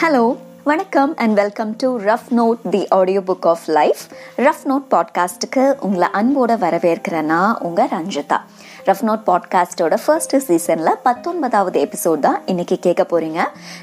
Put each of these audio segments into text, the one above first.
Hello வணக்கம் and welcome to rough note the audio book of life rough note பாட்காஸ்ட்டுக்கு உங்களை அன்போட வரவேற்கிறேன்னா உங்கள் ரஞ்சிதா. ரஃப் நோட் பாட்காஸ்டோட ஃபர்ஸ்ட் சீசனில் பத்தொன்பதாவது எபிசோட் தான் இன்னைக்கு கேட்க போறீங்க.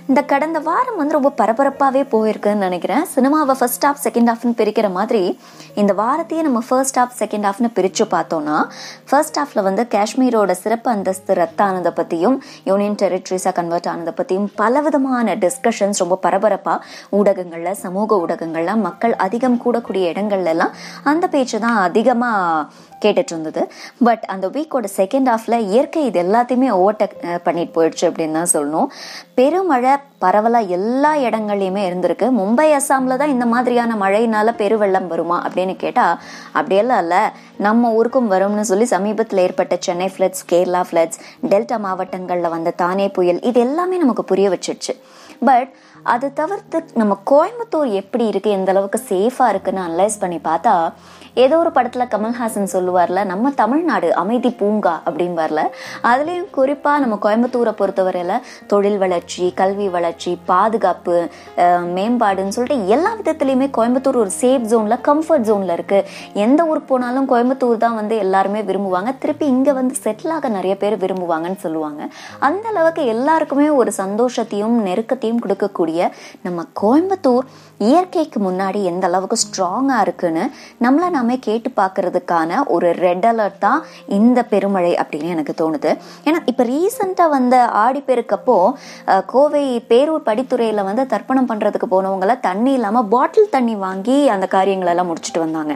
இந்த கடந்த வாரம் வந்து ரொம்ப பரபரப்பாகவே போயிருக்குன்னு நினைக்கிறேன். சினிமாவை ஃபர்ஸ்ட் ஹாஃப் செகண்ட் ஹாஃப்னு பிரிக்கிற மாதிரி இந்த வாரத்தையே நம்ம ஃபர்ஸ்ட் ஹாஃப் செகண்ட் ஹாஃப்னு பிரித்து பார்த்தோன்னா ஃபர்ஸ்ட் ஹாஃப்ல வந்து காஷ்மீரோட சிறப்பு அந்தஸ்து ரத்தானதை பற்றியும் யூனியன் டெரிட்டரிஸாக கன்வெர்ட் ஆனதை பற்றியும் பலவிதமான டிஸ்கஷன்ஸ் ரொம்ப பரபரப்பாக ஊடகங்களில் சமூக ஊடகங்களில் மக்கள் அதிகம் கூடக்கூடிய இடங்கள்ல எல்லாம் அந்த பேச்சு தான் அதிகமாக கேட்டுட்டு இருந்தது பட் அந்த வீக்கோட செகண்ட் ஹாஃப்ல இயற்கை இது எல்லாத்தையுமே ஓவர்டேக் பண்ணிட்டு போயிடுச்சு அப்படின்னு தான் சொல்லணும். பெருமழை பரவலா எல்லா இடங்கள்லையுமே இருந்திருக்கு. மும்பை அஸ்ஸாம்ல தான் இந்த மாதிரியான மழையினால பெருவெள்ளம் வருமா அப்படின்னு கேட்டா அப்படியெல்லாம் இல்ல. நம்ம ஊருக்கும் வரும்னு சொல்லி சமீபத்தில் ஏற்பட்ட Chennai floods Kerala floods delta மாவட்டங்கள்ல வந்த தானே புயல் இது எல்லாமே நமக்கு புரிய வச்சிருச்சு பட் அதை தவிர்த்து நம்ம கோயம்புத்தூர் எப்படி இருக்கு எந்த அளவுக்கு சேஃபா இருக்குன்னு அனலைஸ் பண்ணி பார்த்தா ஏதோ ஒரு படத்துல கமல்ஹாசன் சொல்லுவார்ல நம்ம தமிழ்நாடு அமைதி பூங்கா அப்படின்பார்ல அதுலயும் குறிப்பா நம்ம கோயம்புத்தூரை பொறுத்தவரையில தொழில் வளர்ச்சி கல்வி வளர்ச்சி பாதுகாப்பு மேம்பாடுன்னு சொல்லிட்டு எல்லா விதத்துலயுமே கோயம்புத்தூர் ஒரு சேஃப் ஜோன்ல கம்ஃபர்ட் ஜோன்ல இருக்கு. எந்த ஊருக்கு போனாலும் கோயம்புத்தூர் தான் வந்து எல்லாருமே விரும்புவாங்க. திருப்பி இங்க வந்து செட்டில் ஆக நிறைய பேர் விரும்புவாங்கன்னு சொல்லுவாங்க. அந்த அளவுக்கு எல்லாருக்குமே ஒரு சந்தோஷத்தையும் நெருக்கத்தையும் கொடுக்கக்கூடிய நம்ம கோயம்புத்தூர் இயற்கைக்கு முன்னாடி எந்த அளவுக்கு ஸ்ட்ராங்கா இருக்குன்னு நம்மளை நாமே கேட்டு பார்க்கறதுக்கான ஒரு ரெட் அலர்ட் தான் இந்த பெருமழை அப்படின்னு எனக்கு தோணுது. ஏன்னா இப்போ ரீசெண்டாக வந்த ஆடிப்பெருக்கப்போ கோவை பேரூர் படித்துறையில் வந்து தர்ப்பணம் பண்ணுறதுக்கு போனவங்கள தண்ணி இல்லாமல் பாட்டில் தண்ணி வாங்கி அந்த காரியங்களெல்லாம் முடிச்சுட்டு வந்தாங்க.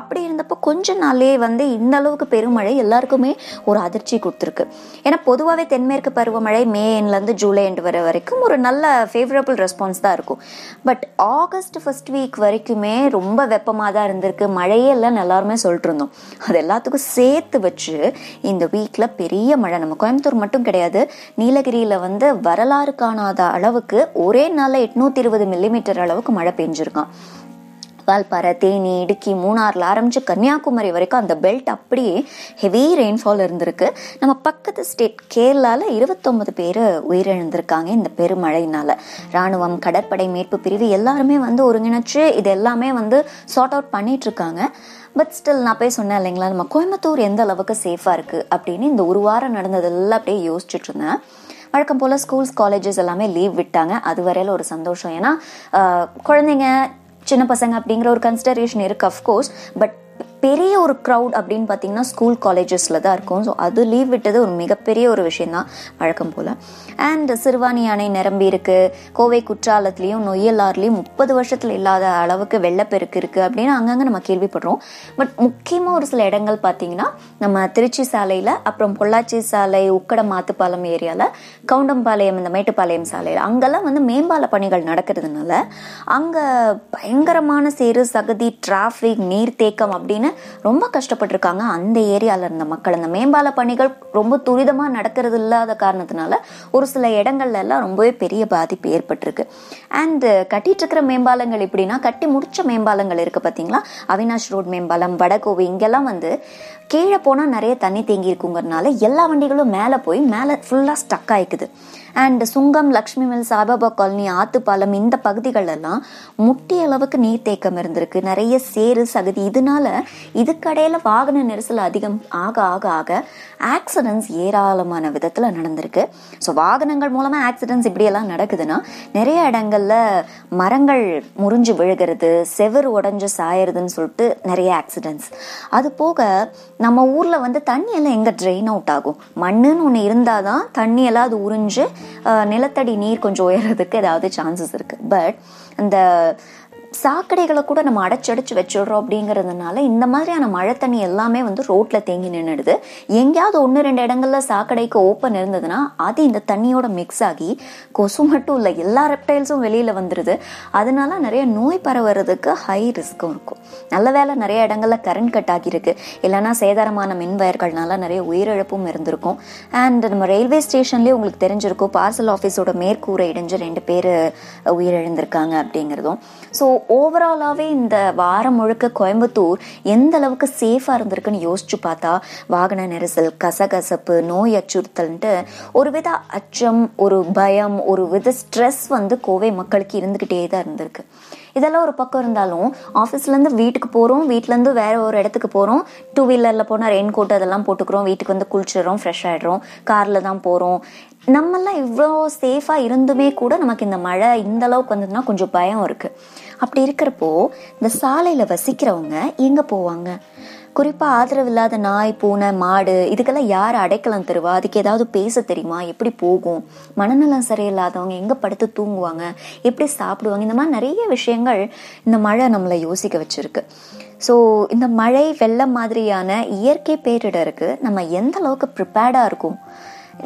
அப்படி இருந்தப்போ கொஞ்ச நாளே வந்து இந்த அளவுக்கு பெருமழை எல்லாருக்குமே ஒரு அதிர்ச்சி கொடுத்துருக்கு. ஏன்னா பொதுவாகவே தென்மேற்கு பருவமழை மே எண்ட்லேருந்து ஜூலை எண்டு வர வரைக்கும் ஒரு நல்ல ஃபேவரபிள் ரெஸ்பான்ஸ் தான் இருக்கும். பட் ஆகஸ்ட் ஃபர்ஸ்ட் வீக் வரைக்குமே ரொம்ப வெப்பமாக தான் இருந்திருக்கு. மழையே இல்லைன்னு எல்லாருமே சொல்லிட்டு இருந்தோம் அது எல்லாத்துக்கும் சேர்த்து வச்சு இந்த வீக்கில் பெரிய மழை. நம்ம கோயம்புத்தூர் மட்டும் கிடையாது. நீலகிரியில் வந்து வரலாறு காணாத அளவுக்கு ஒரே நாளில் எட்நூத்தி இருபது மில்லிமீட்டர் அளவுக்கு மழை பெஞ்சிருக்கான் வால்பாறை தேனி இடுக்கி மூணாறில் ஆரம்பித்து கன்னியாகுமரி வரைக்கும் அந்த பெல்ட் அப்படியே ஹெவி ரெயின்ஃபால் இருந்திருக்கு. நம்ம பக்கத்து ஸ்டேட் கேரளாவில் இருபத்தொன்பது பேர் உயிரிழந்திருக்காங்க இந்த பெருமழையினால். ராணுவம் கடற்படை மீட்பு பிரிவு எல்லாருமே வந்து ஒருங்கிணைச்சு இது எல்லாமே வந்து சார்ட் அவுட் பண்ணிட்டு இருக்காங்க பட் ஸ்டில் நான் போய் சொன்னேன் இல்லைங்களா நம்ம கோயம்புத்தூர் எந்த அளவுக்கு சேஃபாக இருக்குது அப்படின்னு இந்த ஒரு வாரம் நடந்ததெல்லாம் அப்படியே யோசிச்சுட்டு இருந்தேன். வழக்கம் போல் ஸ்கூல்ஸ் காலேஜஸ் எல்லாமே லீவ் விட்டாங்க. அதுவரையில ஒரு சந்தோஷம். ஏன்னா குழந்தைங்க சின்ன பசங்க அப்படிங்கிற ஒரு கன்சிடரேஷன் இருக்கு அஃப்கோர்ஸ் பட் பெரிய ஒரு க்ரௌட் அப்படின்னு பார்த்தீங்கன்னா ஸ்கூல் காலேஜஸில் தான் இருக்கும். ஸோ அது லீவ் விட்டது ஒரு மிகப்பெரிய ஒரு விஷயந்தான் வழக்கம் போல். அண்ட் சிறுவாணி அணை நிரம்பி இருக்கு. கோவை குற்றாலத்துலேயும் நொய்யலாறுலேயும் முப்பது வருஷத்தில் இல்லாத அளவுக்கு வெள்ளப்பெருக்கு இருக்குது அப்படின்னு அங்கங்கே நம்ம கேள்விப்படுறோம். பட் முக்கியமாக ஒரு சில இடங்கள் பார்த்தீங்கன்னா நம்ம திருச்சி சாலையில் அப்புறம் பொள்ளாச்சி சாலை உக்கடம் மாத்துப்பாலம் ஏரியாவில் கவுண்டம்பாளையம் இந்த மேட்டுப்பாளையம் சாலையில் அங்கெல்லாம் வந்து மேம்பால பணிகள் நடக்கிறதுனால அங்கே பயங்கரமான சேரு சகதி டிராஃபிக் நீர்த்தேக்கம் அப்படின்னு ரொம்ப கஷ்டப்பட்டிருக்காங்க. அந்த ஏரியாவில் இருந்த மக்கள் அந்த மேம்பால பணிகள் ரொம்ப துரிதமாக நடக்கிறது இல்லாத காரணத்தினால ஒரு சில இடங்கள்ல எல்லாம் ரொம்பவே பெரிய பாதிப்பு ஏற்பட்டிருக்கு. அண்ட் கட்டிட்டு இருக்கிற மேம்பாலங்கள் எப்படின்னா கட்டி முடிச்ச மேம்பாலங்கள் இருக்கு பார்த்தீங்களா அவினாஷ் ரோட் மேம்பாலம் வடகோவை இங்கெல்லாம் வந்து கீழே போனால் நிறைய தண்ணி தேங்கி இருக்குங்கிறதுனால எல்லா வண்டிகளும் மேலே போய் மேலே ஃபுல்லாக stuck ஆயிக்குது. And Sungam Lakshmi mill Saibaba colony Athupalam இந்த பகுதிகளெல்லாம் முட்டி அளவுக்கு நீர்த்தேக்கம் இருந்திருக்கு. நிறைய சேறு சகதி இதனால இதுக்கடையில வாகன நெரிசல் அதிகம் ஆக ஆக ஆக ஆக்சிடென்ட்ஸ் ஏராளமான விதத்துல நடந்திருக்கு. ஸோ வாகனங்கள் மூலமா ஆக்சிடென்ட்ஸ் இப்படியெல்லாம் நடக்குதுன்னா நிறைய இடங்கள்ல மரங்கள் முறிஞ்சு விழுகிறது செவர் உடஞ்சு சாயறதுன்னு சொல்லிட்டு நிறைய ஆக்சிடென்ட்ஸ் அது போக நம்ம ஊர்ல வந்து தண்ணி எல்லாம் எங்க ட்ரெயின் அவுட் ஆகும்? மண்ணுன்னு ஒன்று இருந்தாதான் தண்ணி எல்லாம் அது உறிஞ்சு நிலத்தடி நீர் கொஞ்சம் உயர்றதுக்கு ஏதாவது சான்சஸ் இருக்கு. பட் அந்த சாக்கடைகளை கூட நம்ம அடைச்சடைச்சு வச்சிடுறோம் அப்படிங்கிறதுனால இந்த மாதிரியான மழை தண்ணி எல்லாமே வந்து ரோட்ல தேங்கி நின்றுடுது எங்கேயாவது ஒன்று ரெண்டு இடங்கள்ல சாக்கடைக்கு ஓப்பன் இருந்ததுன்னா அது இந்த தண்ணியோட மிக்ஸ் ஆகி கொசு மட்டும் இல்லை எல்லா ரெப்டைல்ஸும் வெளியில் வந்துடுது அதனால நிறைய நோய் பரவுறதுக்கு ஹை ரிஸ்க்கும் இருக்கும். நல்ல வேலை நிறைய இடங்கள்ல கரண்ட் கட் ஆகியிருக்கு. இல்லைன்னா சேதாரமான மின்வயர்கள்னால நிறைய உயிரிழப்பும் இருந்திருக்கும். அண்ட் நம்ம ரயில்வே ஸ்டேஷன்லேயே உங்களுக்கு தெரிஞ்சிருக்கும் பார்சல் ஆஃபீஸோட மேற்கூரை இடைஞ்சு ரெண்டு பேர் உயிரிழந்திருக்காங்க அப்படிங்கிறதும். ஸோ ஓவராலாகவே இந்த வாரம் முழுக்க கோயம்புத்தூர் எந்த அளவுக்கு சேஃபாக இருந்திருக்குன்னு யோசிச்சு பார்த்தா வாகன நெரிசல் கசகசப்பு நோய் அச்சுறுத்தல்ன்ட்டு ஒரு வித அச்சம் ஒரு பயம் ஒரு வித ஸ்ட்ரெஸ் வந்து கோவை மக்களுக்கு இருந்துக்கிட்டே தான் இருந்திருக்கு. இதெல்லாம் ஒரு பக்கம் இருந்தாலும் ஆஃபீஸ்லேருந்து வீட்டுக்கு போகிறோம் வீட்டிலேருந்து வேற ஒரு இடத்துக்கு போகிறோம் டூ வீலரில் போனால் ரெயின் கோட் அதெல்லாம் போட்டுக்கிறோம். வீட்டுக்கு வந்து குளிச்சிடுறோம் ஃப்ரெஷ் ஆகிடுறோம் காரில் தான் போகிறோம் நம்மெல்லாம் இவ்வளோ சேஃபாக இருந்துமே கூட நமக்கு இந்த மழை இந்த அளவுக்கு வந்ததுன்னா கொஞ்சம் பயம் இருக்குது அப்படி இருக்கிறப்போ இந்த சாலையில் வசிக்கிறவங்க எங்கே போவாங்க? குறிப்பாக ஆதரவு இல்லாத நாய் பூனை மாடு இதுக்கெல்லாம் யார் அடைக்கலம் தருவா? அதுக்கு ஏதாவது பேச தெரியுமா? எப்படி போகும்? மனநலம் சரியில்லாதவங்க எங்கே படுத்து தூங்குவாங்க? எப்படி சாப்பிடுவாங்க? இந்த மாதிரி நிறைய விஷயங்கள் இந்த மழை நம்மளை யோசிக்க வச்சிருக்கு. ஸோ இந்த மழை வெள்ளம் மாதிரியான இயற்கை பேரிடருக்கு நம்ம எந்த அளவுக்கு ப்ரிப்பேர்டாக இருக்கும்?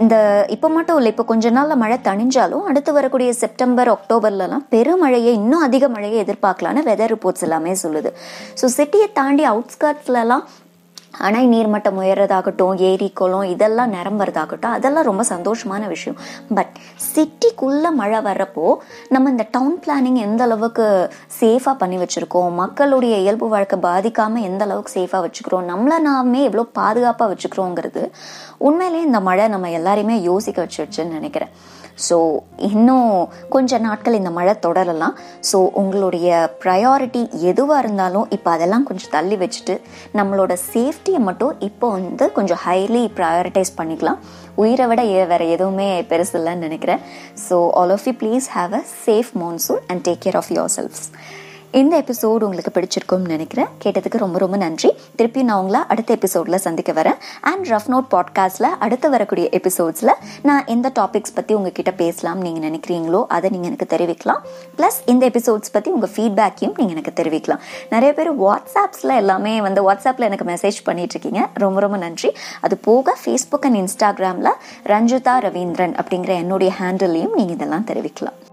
இந்த இப்போ மட்டும் இல்லை இப்போ கொஞ்ச நாளில் மழை தணிஞ்சாலும் அடுத்து வரக்கூடிய செப்டம்பர் அக்டோபர்லலாம் பெருமழையை இன்னும் அதிக மழையை எதிர்பார்க்கலான்னு வெதர் ரிப்போர்ட்ஸ் எல்லாமே சொல்லுது. ஸோ சிட்டியை தாண்டி அவுட்ஸ்கர்ட்ஸ்லலாம் அணை நீர்மட்டம் உயர்றதாகட்டும் ஏரி குளம் இதெல்லாம் நிரம்புறதாகட்டும் அதெல்லாம் ரொம்ப சந்தோஷமான விஷயம். பட் சிட்டிக்குள்ளே மழை வர்றப்போ நம்ம இந்த டவுன் பிளானிங் எந்த அளவுக்கு சேஃபாக பண்ணி வச்சுருக்கோம்? மக்களுடைய இயல்பு வாழ்க்கை பாதிக்காமல் எந்த அளவுக்கு சேஃபாக வச்சுக்கிறோம்? நம்மளை நாமே எவ்வளோ பாதுகாப்பாக வச்சுக்கிறோங்கிறது உண்மையிலேயே இந்த மழை நம்ம எல்லாரையுமே யோசிக்க வச்சுருச்சுன்னு நினைக்கிறேன். ஸோ இன்னும் கொஞ்ச நாட்கள் இந்த மழை தொடரலாம். ஸோ உங்களுடைய ப்ரையாரிட்டி எதுவாக இருந்தாலும் இப்போ அதெல்லாம் கொஞ்சம் தள்ளி வச்சுட்டு நம்மளோட சேஃப்டியை மட்டும் இப்போ வந்து கொஞ்சம் ஹைலி ப்ரையாரிட்டைஸ் பண்ணிக்கலாம். உயிரை விட வேறு எதுவுமே பெருசு இல்லைன்னு நினைக்கிறேன். So all of you please have a safe monsoon and take care of yourselves இந்த எபிசோடு உங்களுக்கு பிடிச்சிருக்கும்னு நினைக்கிறேன். கேட்டதுக்கு ரொம்ப ரொம்ப நன்றி. திருப்பி நான் உங்களை அடுத்த எபிசோடில் சந்திக்க வரேன். அண்ட் ரஃப் நோட் பாட்காஸ்ட்டில் அடுத்து வரக்கூடிய எபிசோட்ஸில் நான் எந்த டாபிக்ஸ் பற்றி உங்ககிட்ட பேசலாம் நீங்கள் நினைக்கிறீங்களோ அதை நீங்கள் எனக்கு தெரிவிக்கலாம். ப்ளஸ் இந்த எபிசோட்ஸ் பற்றி உங்கள் ஃபீட்பேக்கையும் நீங்கள் எனக்கு தெரிவிக்கலாம். நிறைய பேர் வாட்ஸ்அப்ஸில் எல்லாமே வந்து வாட்ஸ்அப்பில் எனக்கு மெசேஜ் பண்ணிகிட்ருக்கீங்க ரொம்ப ரொம்ப நன்றி. அது போக ஃபேஸ்புக் அண்ட் இன்ஸ்டாகிராமில் ரஞ்சிதா ரவீந்திரன் அப்படிங்கிற என்னுடைய ஹேண்டில்லையும் நீங்கள் இதெல்லாம் தெரிவிக்கலாம்.